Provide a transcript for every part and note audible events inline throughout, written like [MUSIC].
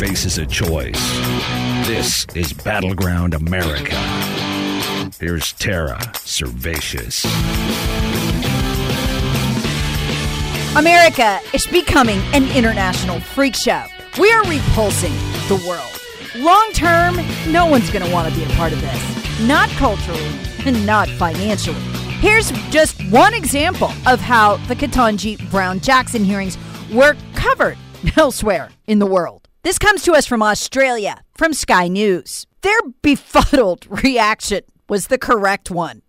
Faces a choice. This is Battleground America. Here's Tara Servatius. America is becoming an international freak show. We are repulsing the world. Long term, no one's going to want to be a part of this. Not culturally and not financially. Here's just one example of how the Ketanji Brown Jackson hearings were covered [LAUGHS] elsewhere in the world. This comes to us from Australia, from Sky News. Their befuddled [LAUGHS] reaction was the correct one.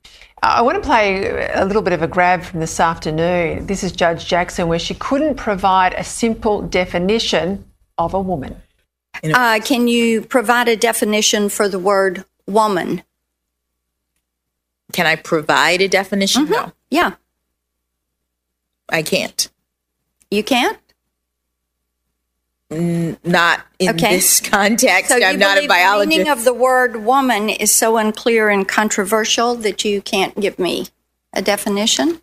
I want to play a little bit of a grab from this afternoon. This is Judge Jackson, where she couldn't provide a simple definition of a woman. Uh, can you provide a definition for the word woman? Can I provide a definition? No, Yeah, I can't. you can't. Not in Okay. this [LAUGHS] context. So I'm not a biologist. the meaning of the word woman is so unclear and controversial that you can't give me a definition?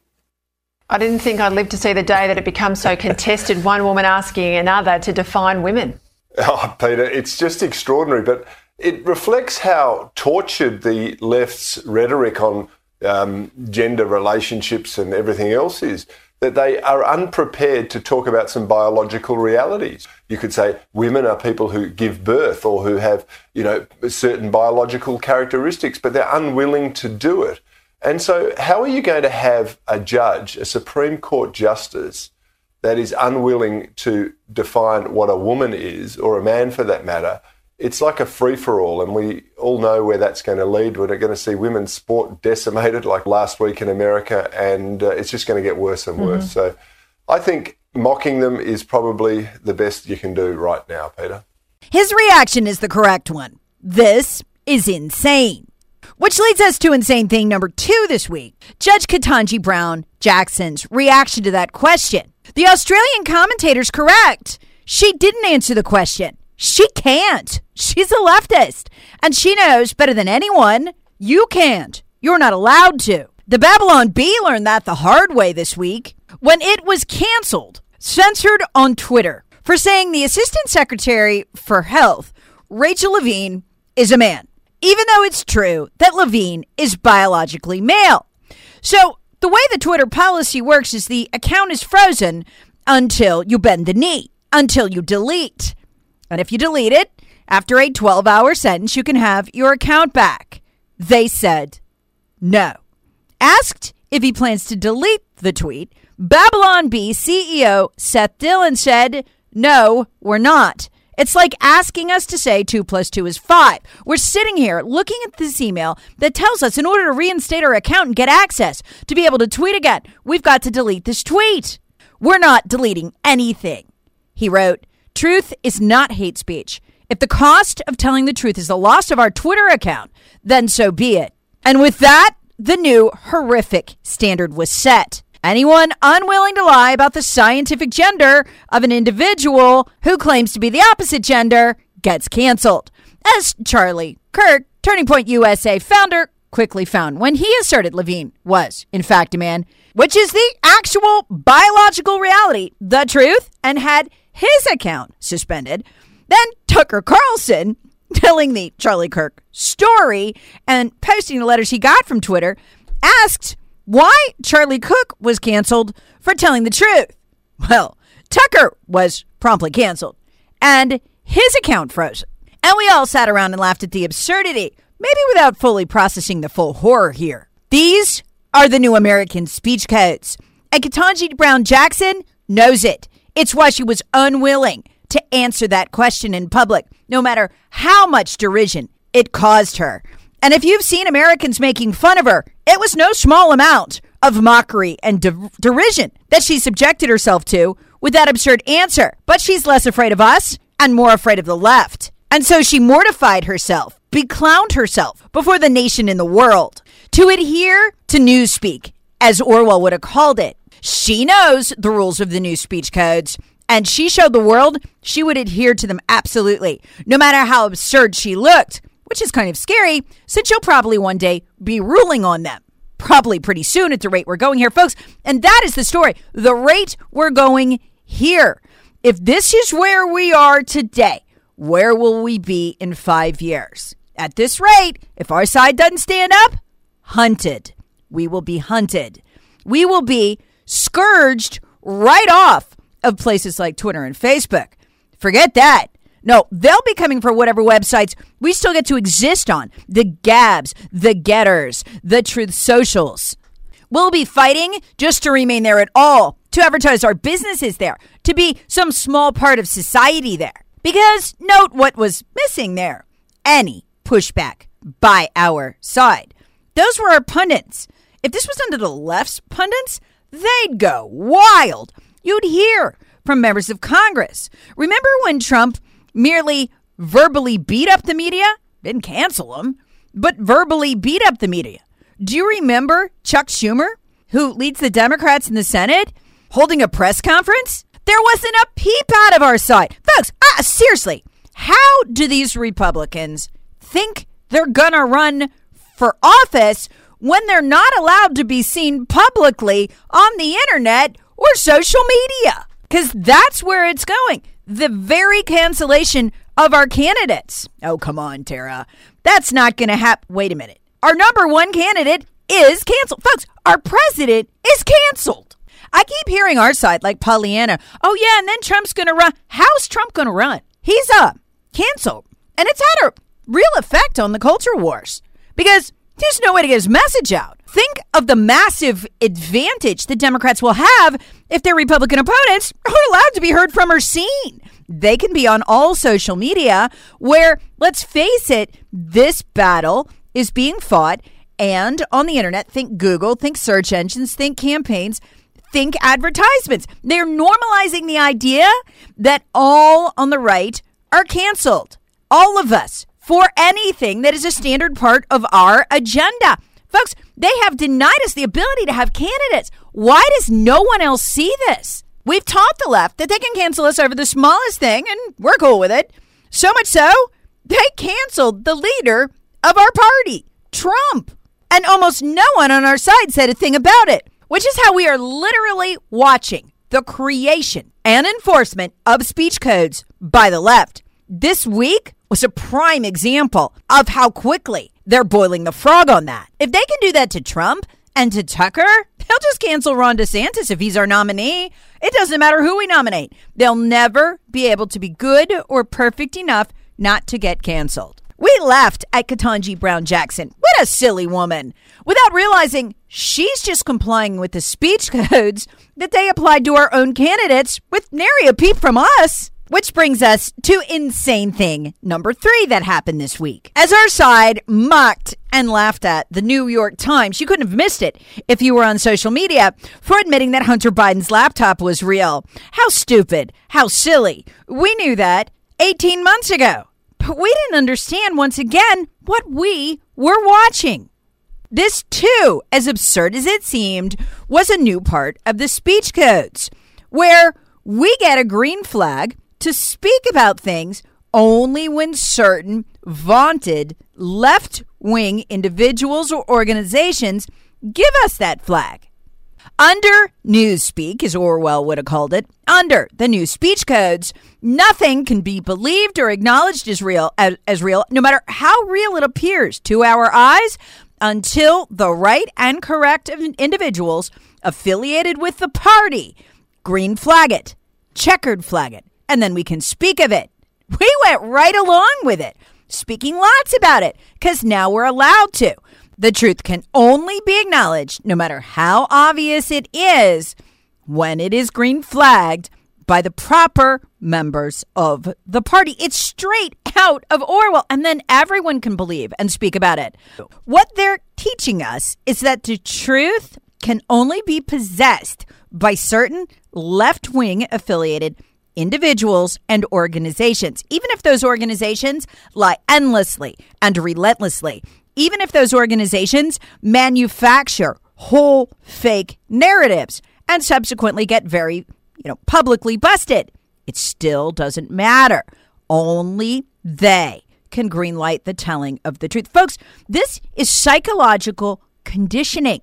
I didn't think I'd live to see the day that it becomes so contested, one woman asking another to define women. [LAUGHS] Oh, Peter, it's just extraordinary, but it reflects how tortured the left's rhetoric on um, gender relationships and everything else is. That they are unprepared to talk about some biological realities. You could say women are people who give birth or who have, you know, certain biological characteristics, but they're unwilling to do it. And so, how are you going to have a judge, a Supreme Court justice, that is unwilling to define what a woman is, or a man for that matter, it's like a free for all. And we all know where that's going to lead. We're going to see women's sport decimated like last week in America, and uh, it's just going to get worse and worse. So I think mocking them is probably the best you can do right now, Peter. His reaction is the correct one. This is insane. Which leads us to insane thing number two this week Judge Ketanji Brown Jackson's reaction to that question. The Australian commentator's correct. She didn't answer the question. She can't. She's a leftist. And she knows better than anyone you can't. You're not allowed to. The Babylon Bee learned that the hard way this week when it was canceled, censored on Twitter for saying the Assistant Secretary for Health, Rachel Levine, is a man, even though it's true that Levine is biologically male. So the way the Twitter policy works is the account is frozen until you bend the knee, until you delete. And if you delete it, after a 12 hour sentence, you can have your account back. They said no. Asked if he plans to delete the tweet, Babylon Bee CEO Seth Dillon said, No, we're not. It's like asking us to say 2 plus 2 is 5. We're sitting here looking at this email that tells us in order to reinstate our account and get access to be able to tweet again, we've got to delete this tweet. We're not deleting anything. He wrote, Truth is not hate speech. If the cost of telling the truth is the loss of our Twitter account, then so be it. And with that, the new horrific standard was set. Anyone unwilling to lie about the scientific gender of an individual who claims to be the opposite gender gets canceled. As Charlie Kirk, Turning Point USA founder, quickly found when he asserted Levine was, in fact, a man, which is the actual biological reality, the truth, and had his account suspended. Then Tucker Carlson, [LAUGHS] telling the Charlie Kirk story and posting the letters he got from Twitter, asked why Charlie Cook was canceled for telling the truth. [LAUGHS] Well, Tucker was promptly canceled and his account froze. And we all sat around and laughed at the absurdity, maybe without fully processing the full horror here. These are the new American speech codes. And Ketanji Brown Jackson knows it. It's why she was unwilling to answer that question in public, no matter how much derision it caused her. And if you've seen Americans making fun of her, it was no small amount of mockery and de- derision that she subjected herself to with that absurd answer, but she's less afraid of us and more afraid of the left. And so she mortified herself, beclowned herself before the nation and the world to adhere to newspeak, as Orwell would have called it. She knows the rules of the new speech codes, and she showed the world she would adhere to them absolutely, no matter how absurd she looked, which is kind of scary since she'll probably one day be ruling on them. Probably pretty soon at the rate we're going here, folks. And that is the story. The rate we're going here. If this is where we are today, where will we be in five years? At this rate, if our side doesn't stand up, hunted. We will be hunted. We will be scourged right off of places like Twitter and Facebook. Forget that. No, they'll be coming for whatever websites we still get to exist on the Gabs, the GETTRs, the Truth Socials. We'll be fighting just to remain there at all, to advertise our businesses there, to be some small part of society there. Because note what was missing there any pushback by our side. Those were our pundits. If this was under the left's pundits, they'd go wild. You'd hear from members of Congress. Remember when Trump merely verbally beat up the media? Didn't cancel them, but verbally beat up the media. Do you remember Chuck Schumer, who leads the Democrats in the Senate, holding a press conference? There wasn't a peep out of our side. Folks, uh, seriously, how do these Republicans think they're going to run for office when they're not allowed to be seen publicly on the internet or social media? Because that's where it's going. The very cancellation of our candidates. Oh, come on, Tara. That's not going to happen. Wait a minute. Our number one candidate is canceled. Folks, our president is canceled. I keep hearing our side like Pollyanna. Oh, yeah, and then Trump's going to run. How's Trump going to run? He's up, uh, canceled. And it's had a real effect on the culture wars because there's no way to get his message out. Think of the massive advantage the Democrats will have if their Republican opponents are allowed to be heard from or seen. They can be on all social media where, let's face it, this battle is being fought and on the internet. Think Google, think search engines, think campaigns, think advertisements. They're normalizing the idea that all on the right are canceled. All of us for anything that is a standard part of our agenda. Folks, they have denied us the ability to have candidates. Why does no one else see this? We've taught the left that they can cancel us over the smallest thing, and we're cool with it. So much so, they canceled the leader of our party, Trump. And almost no one on our side said a thing about it, which is how we are literally watching the creation and enforcement of speech codes by the left. This week was a prime example of how quickly they're boiling the frog on that. If they can do that to Trump and to Tucker, they'll just cancel Ron DeSantis if he's our nominee. It doesn't matter who we nominate. They'll never be able to be good or perfect enough not to get canceled. We laughed at Ketanji Brown Jackson. What a silly woman. Without realizing she's just complying with the speech codes that they applied to our own candidates with nary a peep from us. Which brings us to insane thing number three that happened this week. As our side mocked and laughed at the New York Times, you couldn't have missed it if you were on social media for admitting that Hunter Biden's laptop was real. How stupid. How silly. We knew that 18 months ago. But we didn't understand once again what we were watching. This, too, as absurd as it seemed, was a new part of the speech codes where we get a green flag to speak about things only when certain vaunted left wing individuals or organizations give us that flag. Under Newspeak, as Orwell would have called it, under the new speech codes, nothing can be believed or acknowledged as real, as, as real, no matter how real it appears to our eyes, until the right and correct individuals affiliated with the party green flag it, checkered flag it, and then we can speak of it. [LAUGHS] We went right along with it, speaking lots about it, because now we're allowed to. The truth can only be acknowledged, no matter how obvious it is, when it is green flagged by the proper members of the party. It's straight out of Orwell, and then everyone can believe and speak about it. What they're teaching us is that the truth can only be possessed by certain left wing affiliated individuals and organizations, even if those organizations lie endlessly and relentlessly, even if those organizations manufacture whole fake narratives and subsequently get very, you know, publicly busted. It still doesn't matter. Only they can greenlight the telling of the truth. Folks, this is psychological conditioning.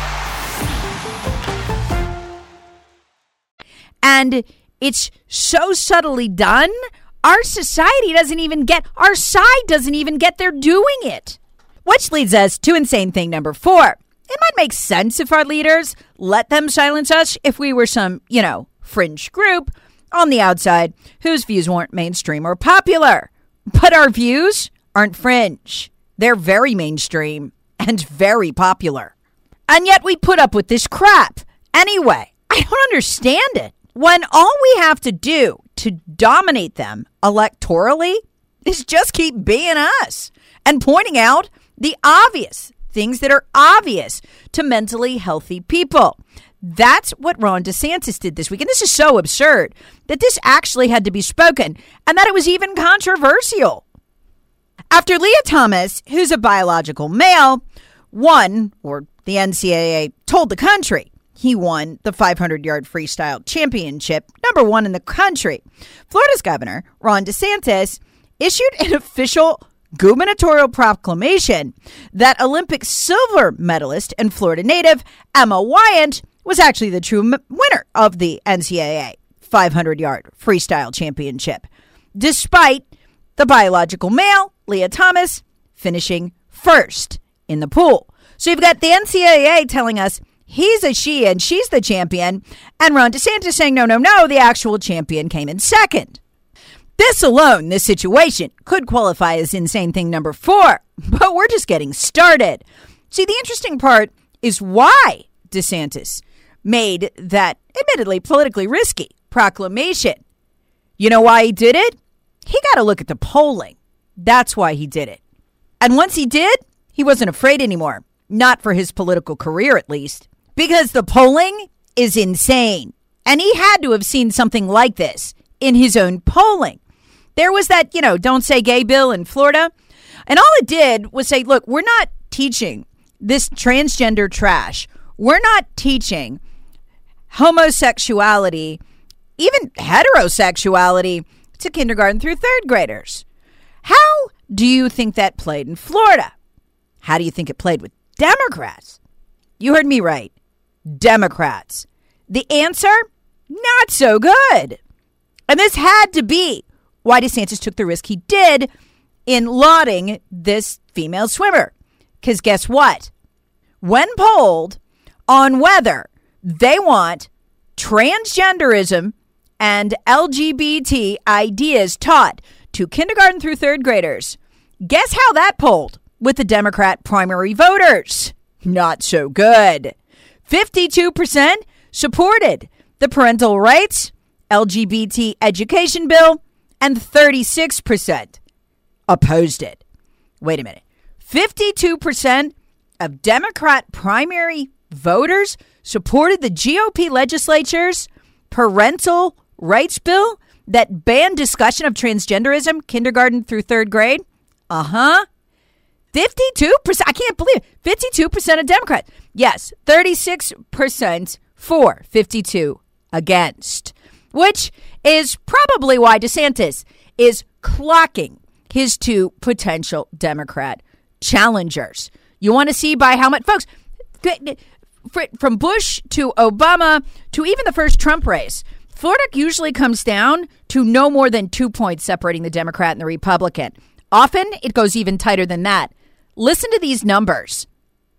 And it's so subtly done, our society doesn't even get, our side doesn't even get they're doing it. Which leads us to insane thing number four. It might make sense if our leaders let them silence us if we were some, you know, fringe group on the outside whose views weren't mainstream or popular. But our views aren't fringe. They're very mainstream and very popular. And yet we put up with this crap. Anyway, I don't understand it when all we have to do to dominate them electorally is just keep being us and pointing out the obvious things that are obvious to mentally healthy people. That's what Ron DeSantis did this week. And this is so absurd that this actually had to be spoken and that it was even controversial. After Lia Thomas, who's a biological male, won, or the NCAA told the country, he won the 500 yard freestyle championship, number one in the country. Florida's governor, Ron DeSantis, issued an [LAUGHS] official gubernatorial proclamation that Olympic silver medalist and Florida native Emma Weyant was actually the true winner of the NCAA 500 yard freestyle championship, despite the biological male, Lia Thomas, finishing first in the pool. So you've got the NCAA telling us He's a she and she's the champion. And Ron DeSantis saying, no, no, no, the actual champion came in second. This alone, this situation, could qualify as insane thing number four, [LAUGHS] but we're just getting started. See, the interesting part is why DeSantis made that admittedly politically risky proclamation. You know why he did it? He got to look at the polling. That's why he did it. And once he did, he wasn't afraid anymore. Not for his political career, at least because the polling is insane. And he had to have seen something like this in his own polling. There was that, you know, don't say gay bill in Florida. And all it did was say, look, we're not teaching this transgender trash. We're not teaching homosexuality, even heterosexuality, to kindergarten through third graders. How do you think that played in Florida? How do you think it played with Democrats? You heard me right. Democrats. The answer? Not so good. And this had to be why DeSantis took the risk he did in lauding this female swimmer. Because guess what? When polled on whether they want transgenderism and LGBT ideas taught to kindergarten through third graders, guess how that polled with the Democrat primary voters? Not so good. 52% supported the parental rights, LGBT education bill, and 36% opposed it. Wait a minute. 52% of Democrat primary voters supported the GOP legislature's parental rights bill that banned discussion of transgenderism kindergarten through third grade? Uh huh. 52%. I can't believe it. 52% of Democrats. Yes, 36% for, 52 against, which is probably why DeSantis is clocking his two potential Democrat challengers. You want to see by how much, folks, from Bush to Obama to even the first Trump race, Florida usually comes down to no more than two points separating the Democrat and the Republican. Often it goes even tighter than that. Listen to these numbers.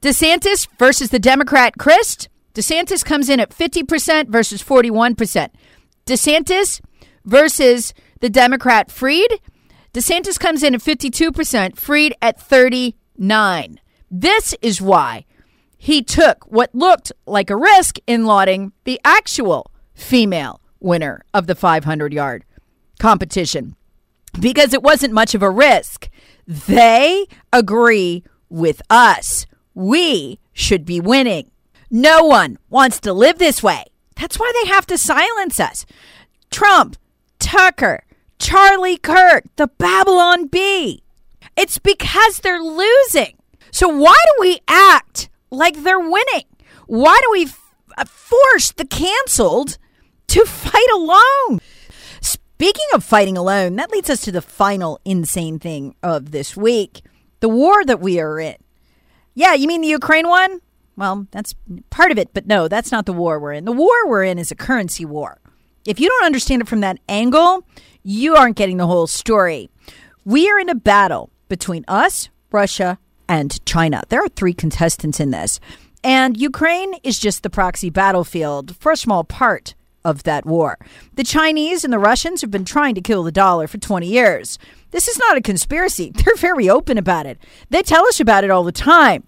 DeSantis versus the Democrat Crist. DeSantis comes in at 50% versus 41%. DeSantis versus the Democrat Fried. DeSantis comes in at 52%, Fried at 39. This is why he took what looked like a risk in lauding the actual female winner of the 500 yard competition because it wasn't much of a risk. They agree with us. We should be winning. No one wants to live this way. That's why they have to silence us. Trump, Tucker, Charlie Kirk, the Babylon Bee. It's because they're losing. So why do we act like they're winning? Why do we f- force the canceled to fight alone? Speaking of fighting alone, that leads us to the final insane thing of this week the war that we are in. Yeah, you mean the Ukraine one? Well, that's part of it, but no, that's not the war we're in. The war we're in is a currency war. If you don't understand it from that angle, you aren't getting the whole story. We are in a battle between us, Russia, and China. There are three contestants in this. And Ukraine is just the proxy battlefield for a small part of that war. The Chinese and the Russians have been trying to kill the dollar for 20 years. This is not a conspiracy. [LAUGHS] They're very open about it. They tell us about it all the time.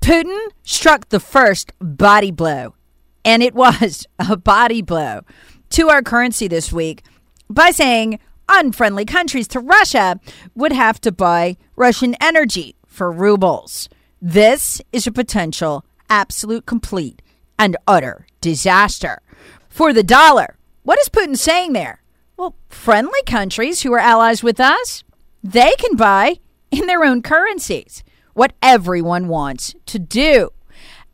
Putin struck the first body blow, and it [LAUGHS] was a body blow to our currency this week by saying unfriendly countries to Russia would have to buy Russian energy for rubles. This is a potential absolute, complete, and utter disaster. For the dollar, what is Putin saying there? Well, friendly countries who are allies with us, they can buy in their own currencies what everyone wants to do.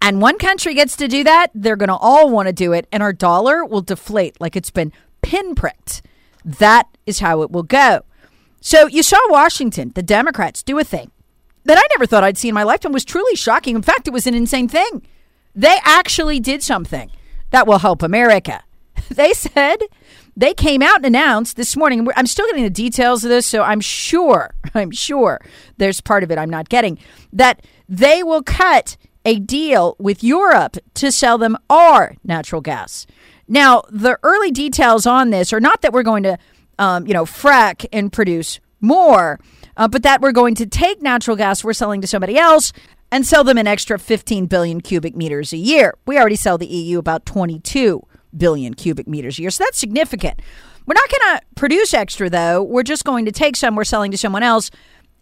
And one country gets to do that, they're going to all want to do it, and our dollar will deflate like it's been pinpricked. That is how it will go. So you saw Washington, the Democrats, do a thing that I never thought I'd see in my lifetime was truly shocking. In fact, it was an insane thing. They actually did something that will help America. [LAUGHS] They said they came out and announced this morning. I'm still getting the details of this, so I'm sure, [LAUGHS] I'm sure there's part of it I'm not getting that they will cut a deal with Europe to sell them our natural gas. Now, the early details on this are not that we're going to, um, you know, frack and produce more, uh, but that we're going to take natural gas we're selling to somebody else and sell them an extra 15 billion cubic meters a year. We already sell the EU about 22 billion cubic meters a year, so that's significant. We're not going to produce extra, though. We're just going to take some we're selling to someone else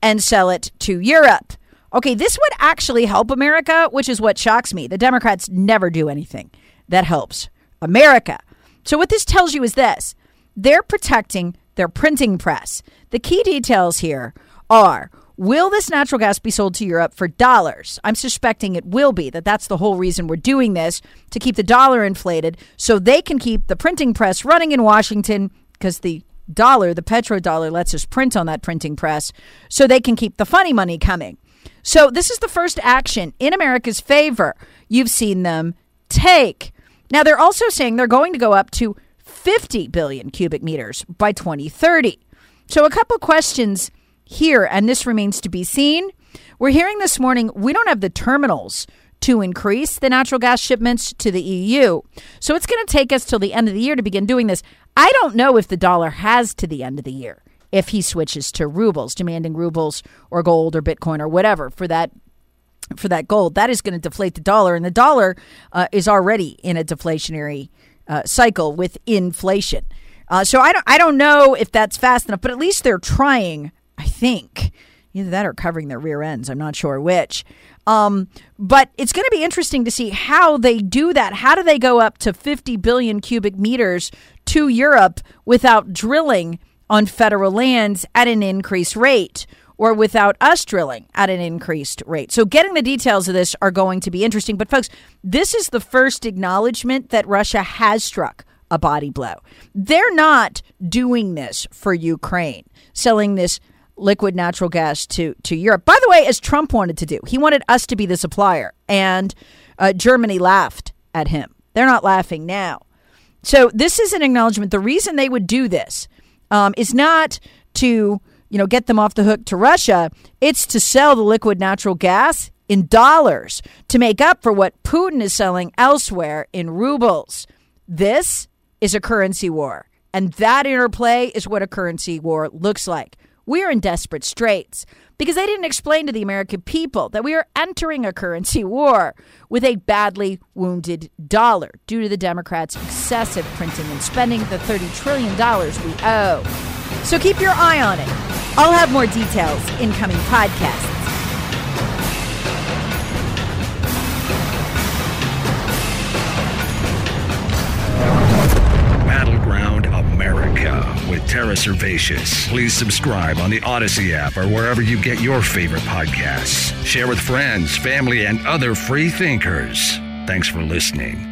and sell it to Europe. Okay, this would actually help America, which is what shocks me. The Democrats never do anything that helps America. So, what this tells you is this they're protecting their printing press. The key details here are Will this natural gas be sold to Europe for dollars? I'm suspecting it will be, that that's the whole reason we're doing this to keep the dollar inflated so they can keep the printing press running in Washington because the dollar, the petrodollar, lets us print on that printing press so they can keep the funny money coming. So this is the first action in America's favor you've seen them take. Now they're also saying they're going to go up to 50 billion cubic meters by 2030. So a couple questions here, and this remains to be seen. We're hearing this morning we don't have the terminals to increase the natural gas shipments to the EU. So it's going to take us till the end of the year to begin doing this. I don't know if the dollar has to the end of the year if he switches to rubles, demanding rubles or gold or Bitcoin or whatever for that for that gold. That is going to deflate the dollar, and the dollar uh, is already in a deflationary uh, cycle with inflation. Uh, so I don't I don't know if that's fast enough, but at least they're trying I think. Either that or covering their rear ends. I'm not sure which. Um, but it's going to be interesting to see how they do that. How do they go up to 50 billion cubic meters to Europe without drilling on federal lands at an increased rate? Or without us drilling at an increased rate. So, getting the details of this are going to be interesting. But, folks, this is the first acknowledgement that Russia has struck a body blow. They're not doing this for Ukraine, selling this liquid natural gas to, to Europe. By the way, as Trump wanted to do, he wanted us to be the supplier, and uh, Germany laughed at him. They're not laughing now. So this is an acknowledgement. The reason they would do this um, is not to you know get them off the hook to Russia. It's to sell the liquid natural gas in dollars to make up for what Putin is selling elsewhere in rubles. This is a currency war, And that interplay is what a currency war looks like. We are in desperate straits because they didn't explain to the American people that we are entering a currency [LAUGHS] war with a badly wounded dollar due to the Democrats' excessive printing and spending the $30 trillion we owe. So keep your eye on it. I'll have more details in coming podcasts. With Tara Servatius. Please subscribe on the Odyssey app or wherever you get your favorite podcasts. Share with friends, family, and other free thinkers. Thanks for listening.